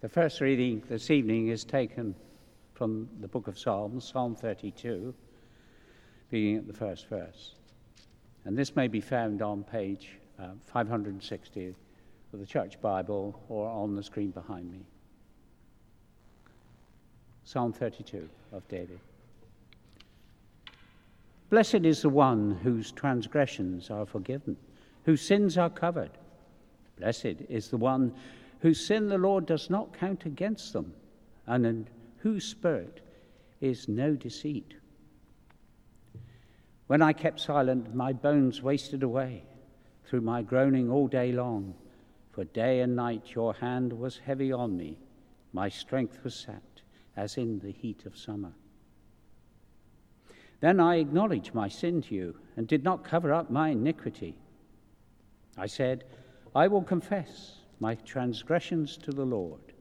The first reading this evening is taken from the book of Psalms, Psalm 32, beginning at the first verse. And this may be found on page uh, 560 of the Church Bible or on the screen behind me. Psalm 32 of David. Blessed is the one whose transgressions are forgiven, whose sins are covered. Blessed is the one whose sin the Lord does not count against them, and in whose spirit is no deceit. When I kept silent, my bones wasted away through my groaning all day long. For day and night your hand was heavy on me, my strength was sapped, as in the heat of summer. Then I acknowledged my sin to you and did not cover up my iniquity. I said, I will confess my transgressions to the Lord,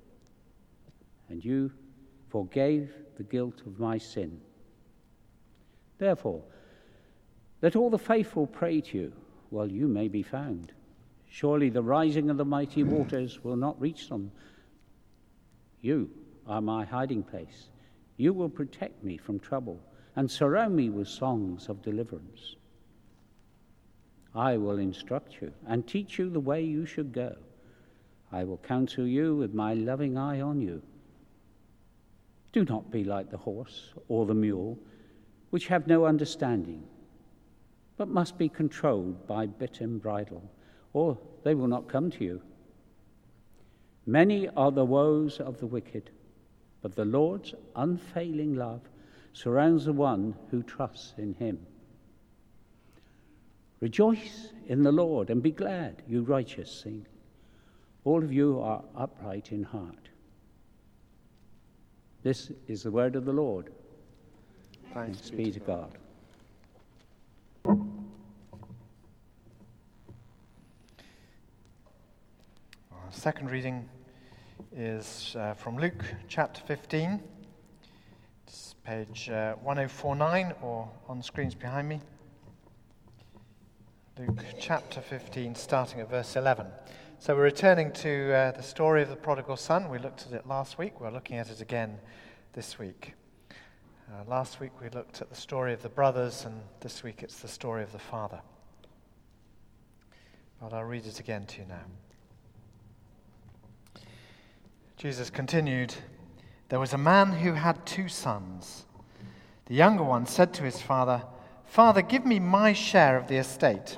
and you forgave the guilt of my sin. Therefore, let all the faithful pray to you while you may be found. Surely the rising of the mighty waters will not reach them. You are my hiding place. You will protect me from trouble and surround me with songs of deliverance. I will instruct you and teach you the way you should go. I will counsel you with my loving eye on you. Do not be like the horse or the mule, which have no understanding, but must be controlled by bit and bridle, or they will not come to you. Many are the woes of the wicked, but the Lord's unfailing love surrounds the one who trusts in him. Rejoice in the Lord and be glad, you righteous sing. All of you are upright in heart. This is the word of the Lord. Thanks, Thanks be to God. Our second reading is uh, from Luke chapter 15. It's page uh, 1049 or on the screens behind me. Luke chapter 15, starting at verse 11. So we're returning to uh, the story of the prodigal son. We looked at it last week. We're looking at it again this week. Uh, last week we looked at the story of the brothers, and this week it's the story of the father. But I'll read it again to you now. Jesus continued There was a man who had two sons. The younger one said to his father, Father, give me my share of the estate.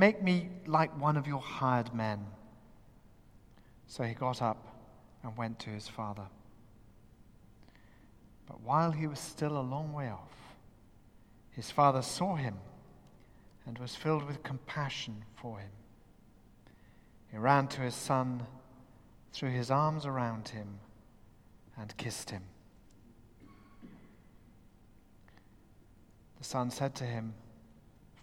Make me like one of your hired men. So he got up and went to his father. But while he was still a long way off, his father saw him and was filled with compassion for him. He ran to his son, threw his arms around him, and kissed him. The son said to him,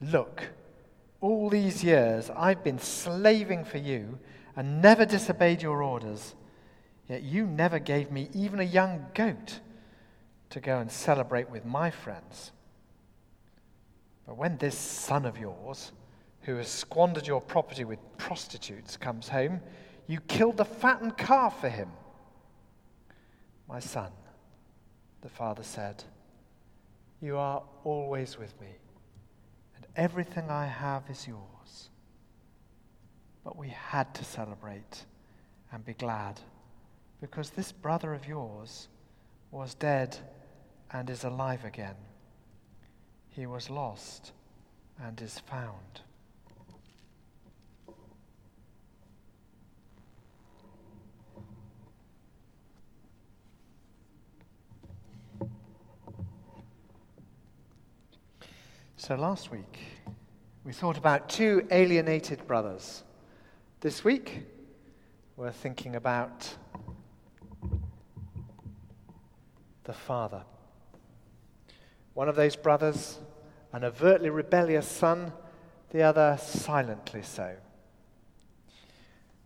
Look, all these years I've been slaving for you and never disobeyed your orders, yet you never gave me even a young goat to go and celebrate with my friends. But when this son of yours, who has squandered your property with prostitutes, comes home, you killed the fattened calf for him. My son, the father said, You are always with me, everything I have is yours. But we had to celebrate and be glad because this brother of yours was dead and is alive again. He was lost and is found. So last week, we thought about two alienated brothers. This week, we're thinking about the father. One of those brothers, an overtly rebellious son, the other silently so.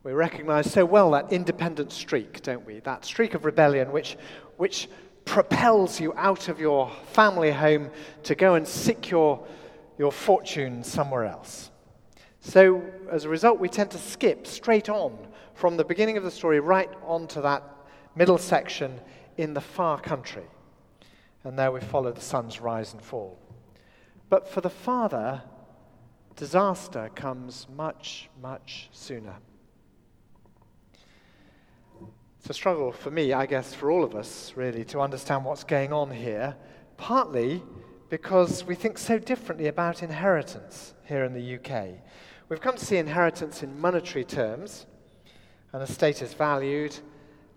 We recognize so well that independent streak, don't we? That streak of rebellion which, which propels you out of your family home to go and seek your, your fortune somewhere else. So, as a result, we tend to skip straight on from the beginning of the story right on to that middle section in the far country. And there we follow the son's rise and fall. But for the father, disaster comes much, much sooner. It's a struggle for me, I guess, for all of us, really, to understand what's going on here, partly because we think so differently about inheritance here in the UK. We've come to see inheritance in monetary terms, an estate is valued,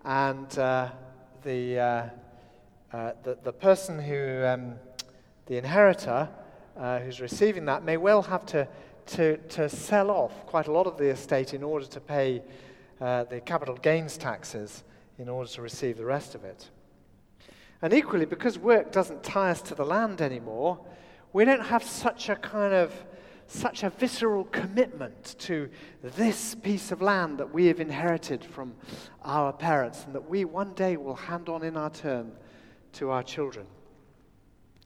and uh, the, uh, uh, the, the, person who, um, the inheritor, uh, who's receiving that, may well have to, to, to sell off quite a lot of the estate in order to pay uh, the capital gains taxes in order to receive the rest of it. And equally, because work doesn't tie us to the land anymore, we don't have such a kind of such a visceral commitment to this piece of land that we have inherited from our parents and that we one day will hand on in our turn to our children.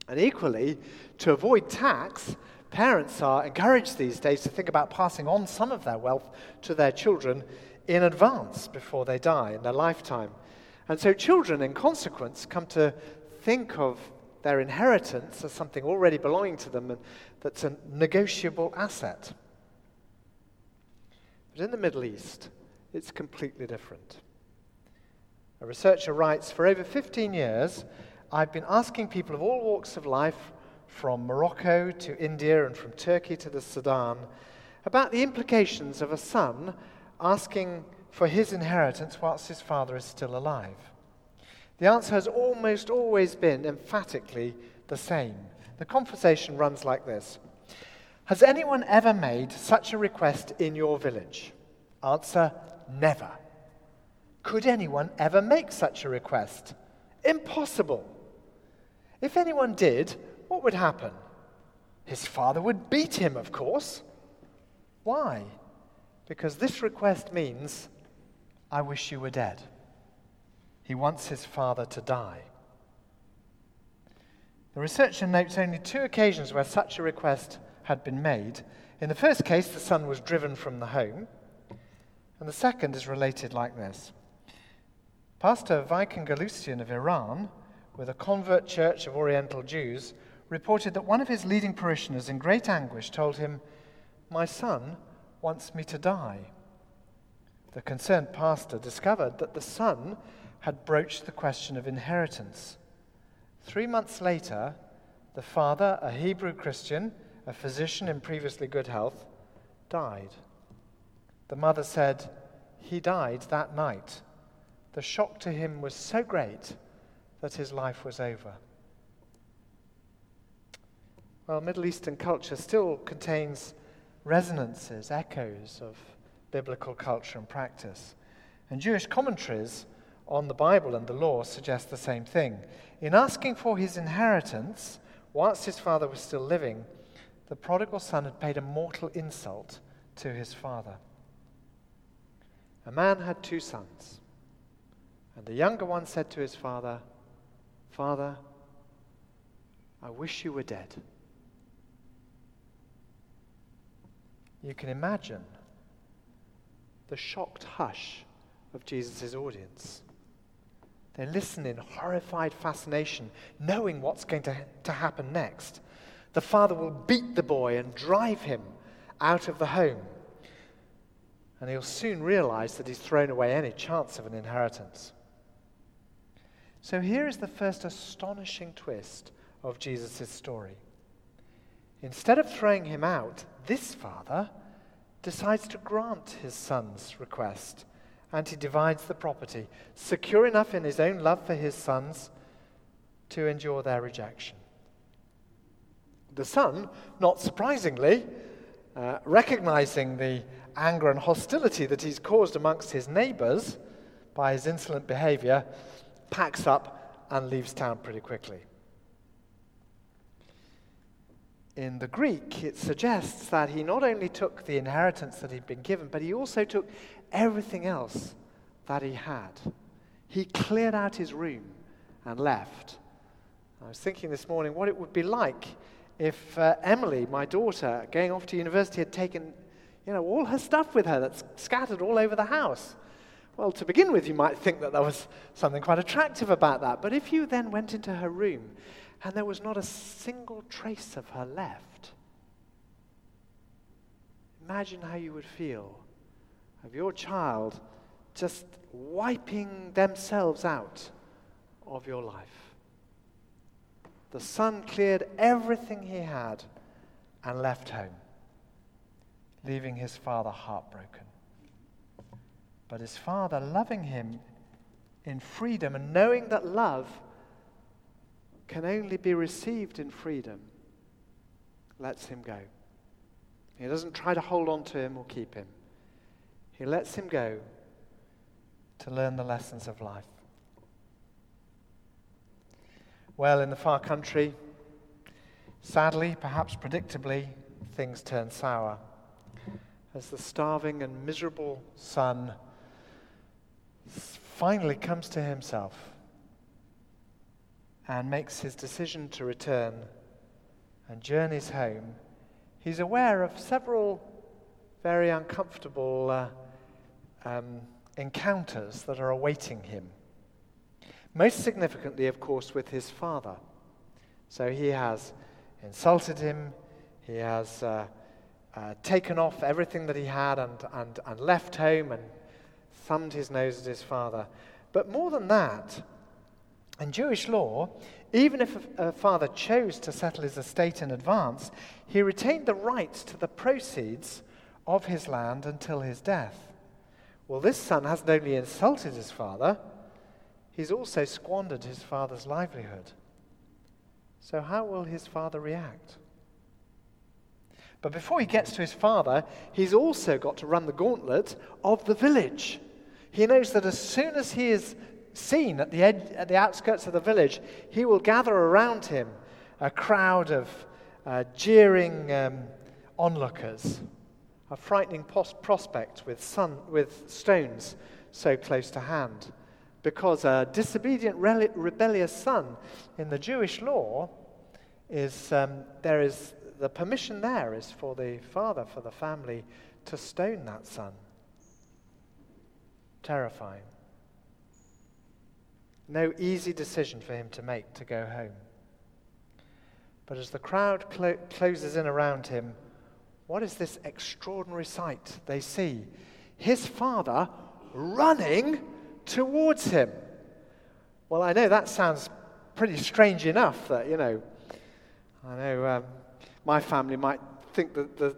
And equally, to avoid tax, parents are encouraged these days to think about passing on some of their wealth to their children in advance before they die in their lifetime. And so children, in consequence, come to think of their inheritance as something already belonging to them and that's a negotiable asset. But in the Middle East, it's completely different. A researcher writes For over 15 years, I've been asking people of all walks of life, from Morocco to India and from Turkey to the Sudan, about the implications of a son asking for his inheritance whilst his father is still alive? The answer has almost always been emphatically the same. The conversation runs like this Has anyone ever made such a request in your village? Answer Never. Could anyone ever make such a request? Impossible. If anyone did, what would happen? His father would beat him, of course. Why? Because this request means, I wish you were dead. He wants his father to die. The researcher notes only two occasions where such a request had been made. In the first case, the son was driven from the home, and the second is related like this Pastor Viken Galustian of Iran, with a convert church of Oriental Jews, reported that one of his leading parishioners, in great anguish, told him, My son wants me to die. The concerned pastor discovered that the son had broached the question of inheritance. Three months later, the father, a Hebrew Christian, a physician in previously good health, died. The mother said, He died that night, the shock to him was so great that his life was over. Well, Middle Eastern culture still contains resonances, echoes of biblical culture and practice. And Jewish commentaries on the Bible and the law suggest the same thing. In asking for his inheritance, whilst his father was still living, the prodigal son had paid a mortal insult to his father. A man had two sons, and the younger one said to his father, Father, I wish you were dead. You can imagine the shocked hush of Jesus' audience. They listen in horrified fascination, knowing what's going to, to happen next. The father will beat the boy and drive him out of the home. And he'll soon realize that he's thrown away any chance of an inheritance. So here is the first astonishing twist of Jesus' story. Instead of throwing him out, this father decides to grant his son's request and he divides the property, secure enough in his own love for his sons to endure their rejection. The son, not surprisingly, uh, recognizing the anger and hostility that he's caused amongst his neighbors by his insolent behavior, packs up and leaves town pretty quickly. In the Greek, it suggests that he not only took the inheritance that he'd been given, but he also took everything else that he had. He cleared out his room and left. I was thinking this morning what it would be like if uh, Emily, my daughter, going off to university, had taken you know, all her stuff with her that's scattered all over the house. Well, to begin with, you might think that there was something quite attractive about that. But if you then went into her room and there was not a single trace of her left, imagine how you would feel of your child just wiping themselves out of your life. The son cleared everything he had and left home, leaving his father heartbroken. But his father, loving him in freedom and knowing that love can only be received in freedom, lets him go. He doesn't try to hold on to him or keep him. He lets him go to learn the lessons of life. Well, in the far country, sadly, perhaps predictably, things turn sour as the starving and miserable son finally comes to himself and makes his decision to return and journeys home. He's aware of several very uncomfortable uh, um, encounters that are awaiting him. Most significantly, of course, with his father. So he has insulted him, he has uh, uh, taken off everything that he had and, and, and left home and thumbed his nose at his father. But more than that, in Jewish law, even if a, father chose to settle his estate in advance, he retained the rights to the proceeds of his land until his death. Well, this son hasn't only insulted his father, he's also squandered his father's livelihood. So, how will his father react? But before he gets to his father, he's also got to run the gauntlet of the village. He knows that as soon as he is seen at the, ed- at the outskirts of the village, he will gather around him a crowd of uh, jeering um, onlookers a frightening pos- prospect with, sun, with stones so close to hand. Because a disobedient, re- rebellious son in the Jewish law is um, there is the permission there is for the father, for the family to stone that son. Terrifying. No easy decision for him to make to go home. But as the crowd clo- closes in around him, what is this extraordinary sight they see? His father running towards him. Well, I know that sounds pretty strange enough that, you know, I know um, my family might think that the,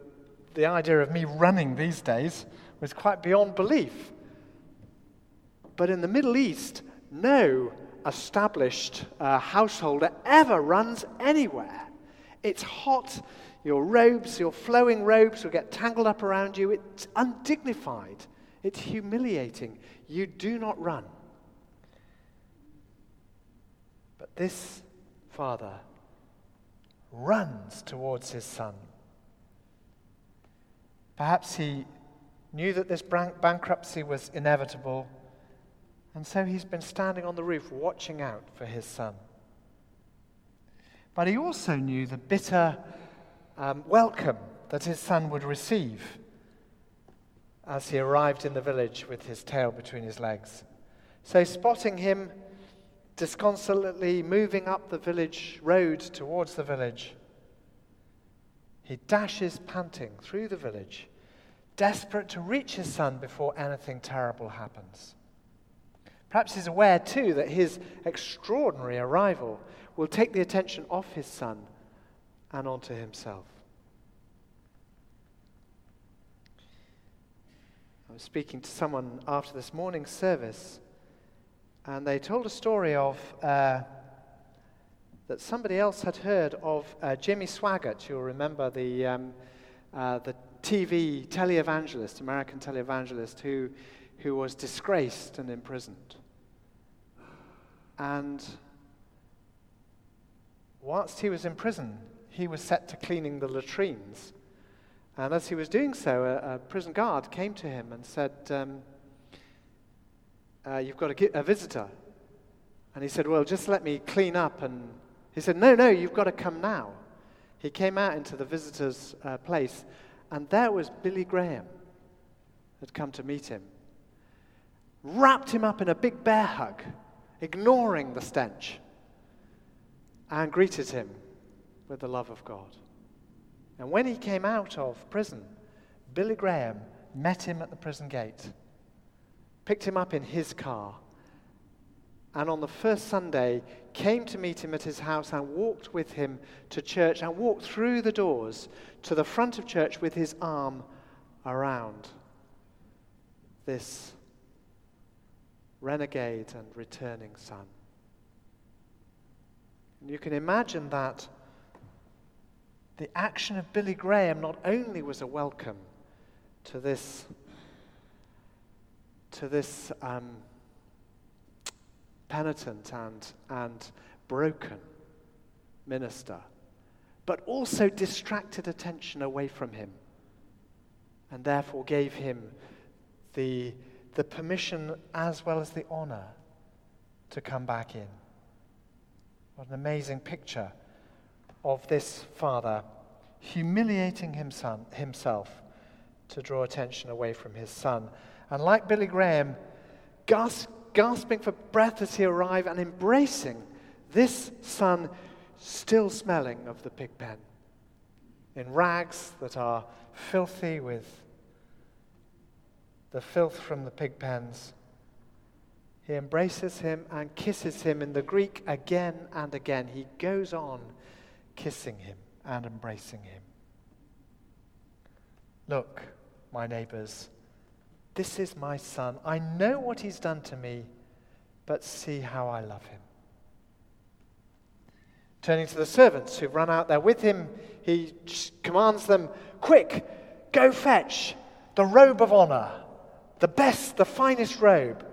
the idea of me running these days was quite beyond belief. But in the Middle East, no established uh, householder ever runs anywhere. It's hot. Your robes, your flowing robes will get tangled up around you. It's undignified. It's humiliating. You do not run. But this father runs towards his son. Perhaps he knew that this bankruptcy was inevitable, and so he's been standing on the roof watching out for his son. But he also knew the bitter um, welcome that his son would receive as he arrived in the village with his tail between his legs. So, spotting him disconsolately moving up the village road towards the village, he dashes panting through the village, desperate to reach his son before anything terrible happens. Perhaps he's aware, too, that his extraordinary arrival will take the attention off his son and onto himself. I was speaking to someone after this morning's service, and they told a story of uh, that somebody else had heard of uh, Jimmy Swaggart. You'll remember the, um, uh, the TV televangelist, American televangelist, who, who was disgraced and imprisoned. And whilst he was in prison, he was set to cleaning the latrines. And as he was doing so, a, a prison guard came to him and said, um, uh, You've got a, a visitor. And he said, Well, just let me clean up. And he said, No, no, you've got to come now. He came out into the visitor's uh, place, and there was Billy Graham had come to meet him. Wrapped him up in a big bear hug, ignoring the stench and greeted him with the love of God. And when he came out of prison, Billy Graham met him at the prison gate, picked him up in his car, and on the first Sunday came to meet him at his house and walked with him to church and walked through the doors to the front of church with his arm around this renegade and returning son. And you can imagine that the action of Billy Graham not only was a welcome to this, to this um, penitent and, and broken minister, but also distracted attention away from him and therefore gave him the, the permission as well as the honor to come back in. What an amazing picture of this father humiliating himself to draw attention away from his son. And like Billy Graham, gasp, gasping for breath as he arrived and embracing this son still smelling of the pig pen in rags that are filthy with the filth from the pig pens he embraces him and kisses him in the Greek again and again. He goes on kissing him and embracing him. Look, my neighbors, this is my son. I know what he's done to me, but see how I love him. Turning to the servants who've run out there with him, he commands them, Quick, go fetch the robe of honor, the best, the finest robe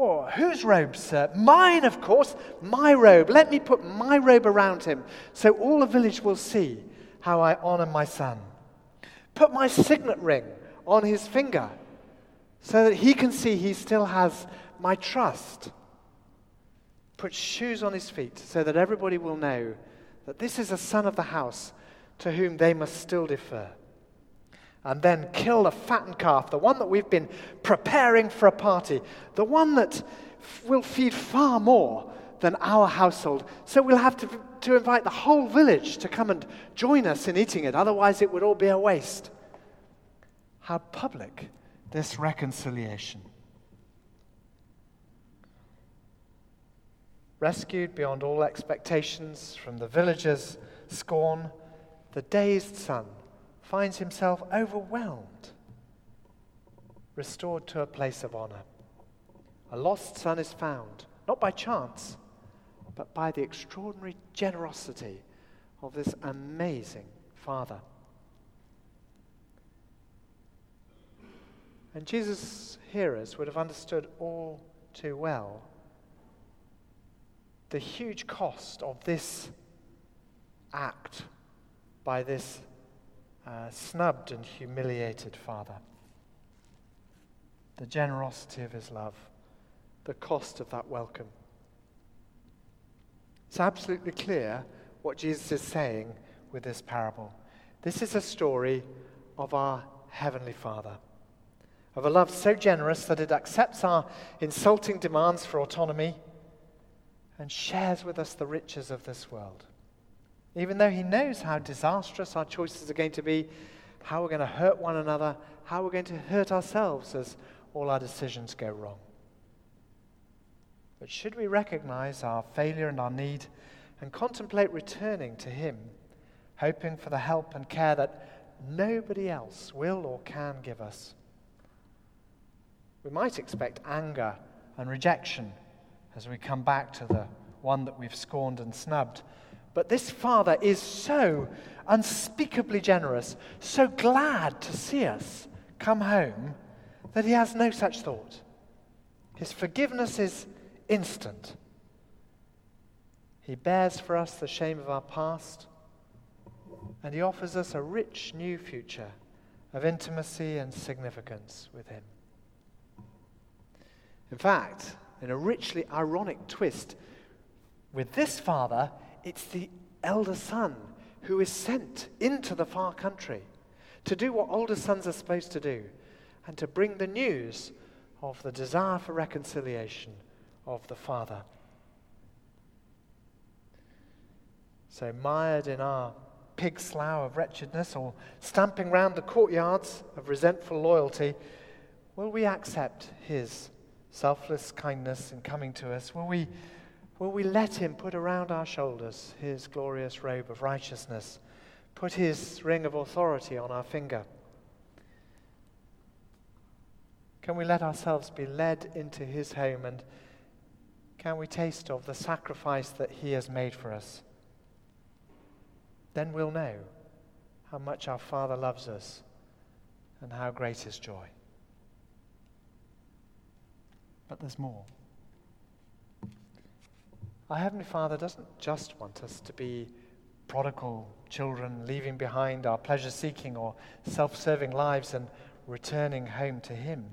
Oh, whose robe, sir? Mine, of course. My robe. Let me put my robe around him so all the village will see how I honor my son. Put my signet ring on his finger so that he can see he still has my trust. Put shoes on his feet so that everybody will know that this is a son of the house to whom they must still defer and then kill a fattened calf, the one that we've been preparing for a party, the one that will feed far more than our household. So we'll have to, to invite the whole village to come and join us in eating it, otherwise, it would all be a waste. How public this reconciliation. Rescued beyond all expectations from the villagers' scorn, the dazed son finds himself overwhelmed, restored to a place of honor. a lost son is found, not by chance, but by the extraordinary generosity of this amazing father. And Jesus' hearers would have understood all too well the huge cost of this act by this uh, snubbed and humiliated father. The generosity of his love, the cost of that welcome. It's absolutely clear what Jesus is saying with this parable. This is a story of our Heavenly Father, of a love so generous that it accepts our insulting demands for autonomy and shares with us the riches of this world. Even though He knows how disastrous our choices are going to be, how we're going to hurt one another, how we're going to hurt ourselves as all our decisions go wrong. But should we recognize our failure and our need and contemplate returning to Him, hoping for the help and care that nobody else will or can give us? We might expect anger and rejection as we come back to the one that we've scorned and snubbed. But this Father is so unspeakably generous, so glad to see us come home, that he has no such thought. His forgiveness is instant. He bears for us the shame of our past, and he offers us a rich new future of intimacy and significance with him. In fact, in a richly ironic twist, with this father, it's the elder son who is sent into the far country to do what older sons are supposed to do and to bring the news of the desire for reconciliation of the father. So, mired in our pig slough of wretchedness or stamping round the courtyards of resentful loyalty, will we accept his selfless kindness in coming to us? Will we, will we let Him put around our shoulders His glorious robe of righteousness, put His ring of authority on our finger? Can we let ourselves be led into His home and can we taste of the sacrifice that He has made for us? Then we'll know how much our Father loves us and how great His joy. But there's more. Our Heavenly Father doesn't just want us to be prodigal children, leaving behind our pleasure seeking or self serving lives and returning home to Him.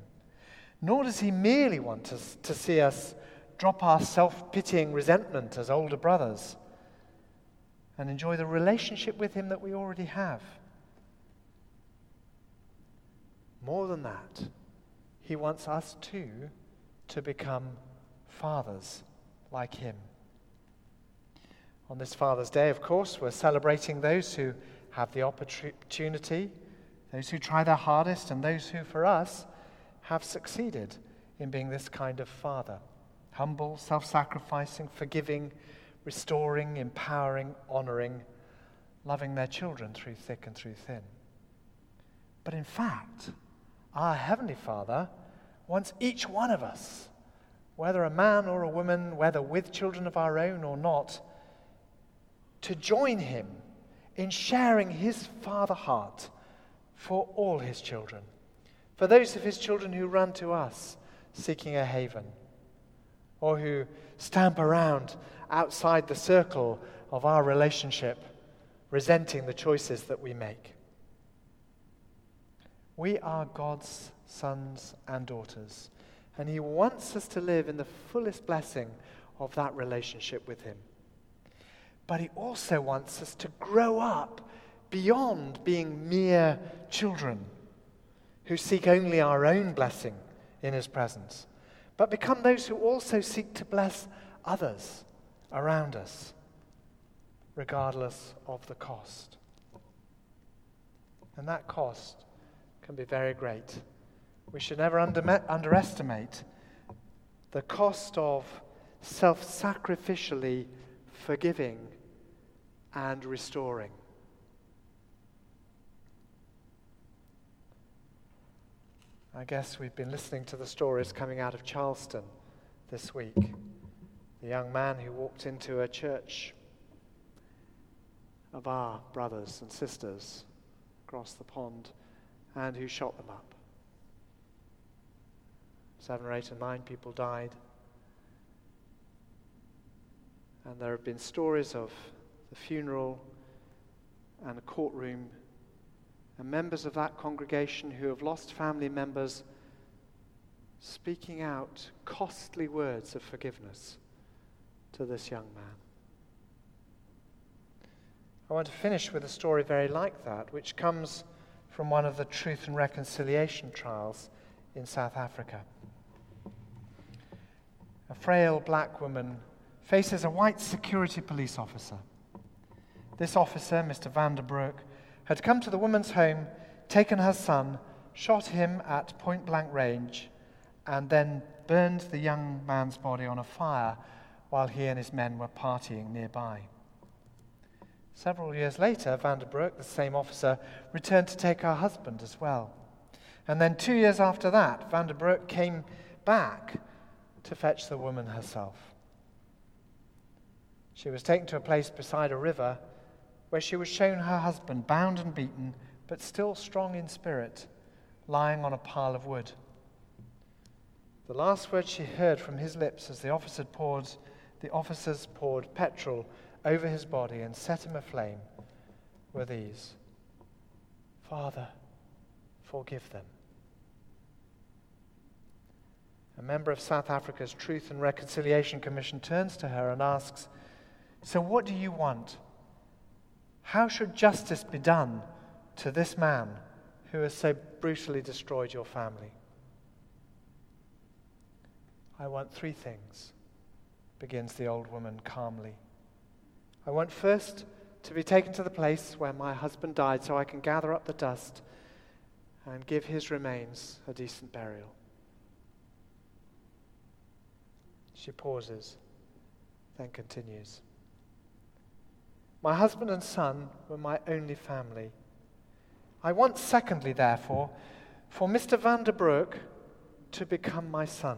Nor does He merely want us to see us drop our self pitying resentment as older brothers and enjoy the relationship with Him that we already have. More than that, He wants us too to become fathers like him. On this Father's Day, of course, we're celebrating those who have the opportunity, those who try their hardest, and those who, for us, have succeeded in being this kind of father humble, self sacrificing, forgiving, restoring, empowering, honoring, loving their children through thick and through thin. But in fact, our Heavenly Father wants each one of us, whether a man or a woman, whether with children of our own or not, to join him in sharing his father heart for all his children, for those of his children who run to us seeking a haven, or who stamp around outside the circle of our relationship, resenting the choices that we make. We are God's sons and daughters. And He wants us to live in the fullest blessing of that relationship with Him. But He also wants us to grow up beyond being mere children who seek only our own blessing in His presence, but become those who also seek to bless others around us, regardless of the cost. And that cost can be very great. We should never under- underestimate the cost of self sacrificially forgiving and restoring. I guess we've been listening to the stories coming out of Charleston this week. The young man who walked into a church of our brothers and sisters across the pond and who shot them up. Seven or eight or nine people died. And there have been stories of the funeral and the courtroom and members of that congregation who have lost family members speaking out costly words of forgiveness to this young man. I want to finish with a story very like that, which comes from one of the Truth and Reconciliation trials in South Africa. A frail black woman faces a white security police officer. This officer, Mr. Vanderbroek, had come to the woman's home, taken her son, shot him at point blank range, and then burned the young man's body on a fire while he and his men were partying nearby. Several years later, Vanderbroek, the same officer, returned to take her husband as well. And then two years after that, Vanderbroek came back to fetch the woman herself. She was taken to a place beside a river where she was shown her husband, bound and beaten, but still strong in spirit, lying on a pile of wood. The last words she heard from his lips as the officer poured, the officers poured petrol over his body and set him aflame were these Father, forgive them. A member of South Africa's Truth and Reconciliation Commission turns to her and asks, So, what do you want? How should justice be done to this man who has so brutally destroyed your family? I want three things, begins the old woman calmly. I want first to be taken to the place where my husband died so I can gather up the dust and give his remains a decent burial. She pauses, then continues. My husband and son were my only family. I want, secondly, therefore, for Mr. Vanderbroek to become my son.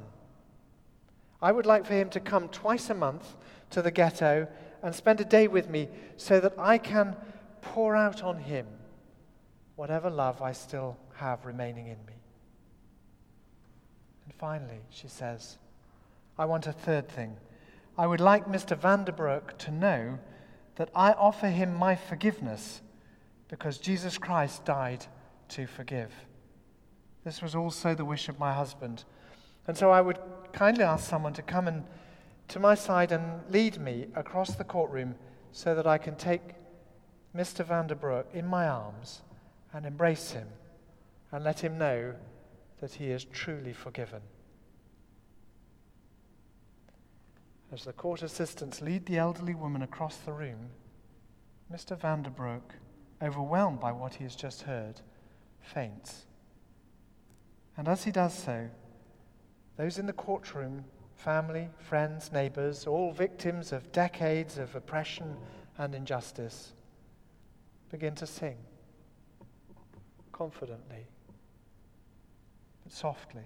I would like for him to come twice a month to the ghetto and spend a day with me so that I can pour out on him whatever love I still have remaining in me. And finally, she says, I want a third thing. I would like Mr. Vanderbroek to know that I offer him my forgiveness because Jesus Christ died to forgive. This was also the wish of my husband. And so I would kindly ask someone to come and to my side and lead me across the courtroom so that I can take Mr. Vanderbroek in my arms and embrace him and let him know that he is truly forgiven. As the court assistants lead the elderly woman across the room, Mr. Vanderbroek, overwhelmed by what he has just heard, faints. And as he does so, those in the courtroom family, friends, neighbors, all victims of decades of oppression and injustice, begin to sing confidently, but softly.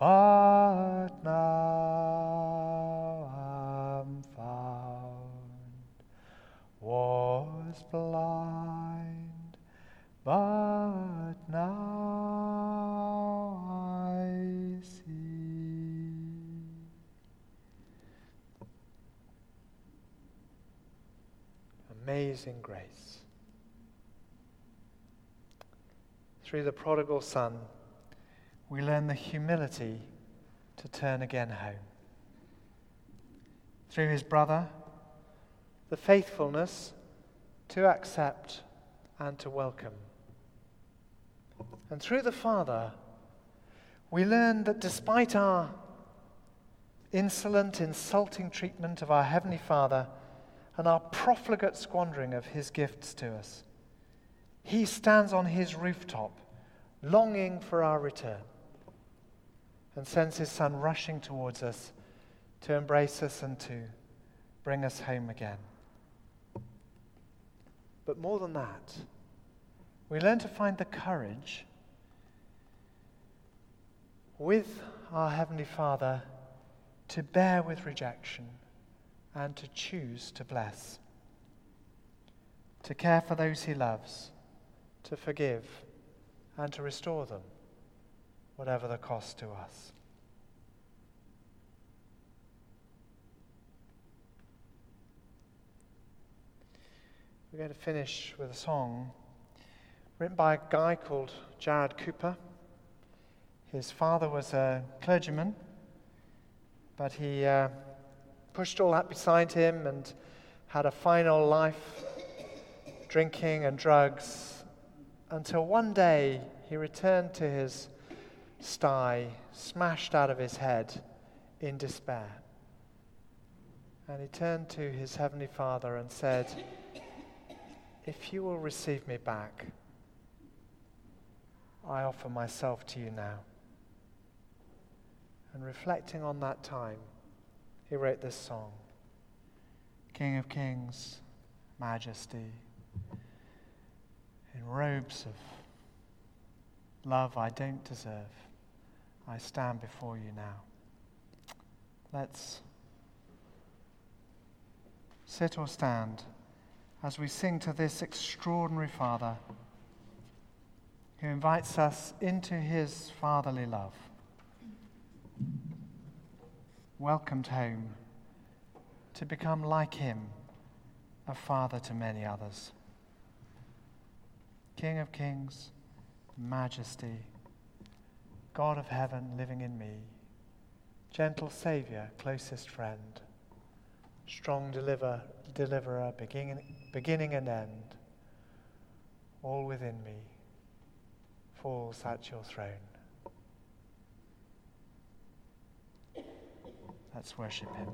but now I'm found, was blind, but now I see. Amazing grace. Through the prodigal son, we learn the humility to turn again home. Through his brother, the faithfulness to accept and to welcome And through the Father, we learn that despite our insolent, insulting treatment of our Heavenly Father and our profligate squandering of His gifts to us, He stands on His rooftop, longing for our return, and sends His Son rushing towards us to embrace us and to bring us home again. But more than that, we learn to find the courage with our Heavenly Father to bear with rejection and to choose to bless, to care for those He loves, to forgive, and to restore them, whatever the cost to us. We're going to finish with a song written by a guy called Jarrod Cooper. His father was a clergyman, but he uh, pushed all that beside him and had a final life drinking and drugs until one day he returned to his sty, smashed out of his head in despair. And he turned to his heavenly father and said, If you will receive me back, I offer myself to you now. And reflecting on that time, he wrote this song King of Kings, Majesty, in robes of love I don't deserve, I stand before you now. Let's sit or stand as we sing to this extraordinary Father who invites us into his fatherly love welcomed home to become like him, a father to many others. King of kings, majesty, God of heaven living in me, gentle Saviour, closest friend, strong deliver, deliverer, beginning, beginning and end, all within me falls at your throne. Let's worship him.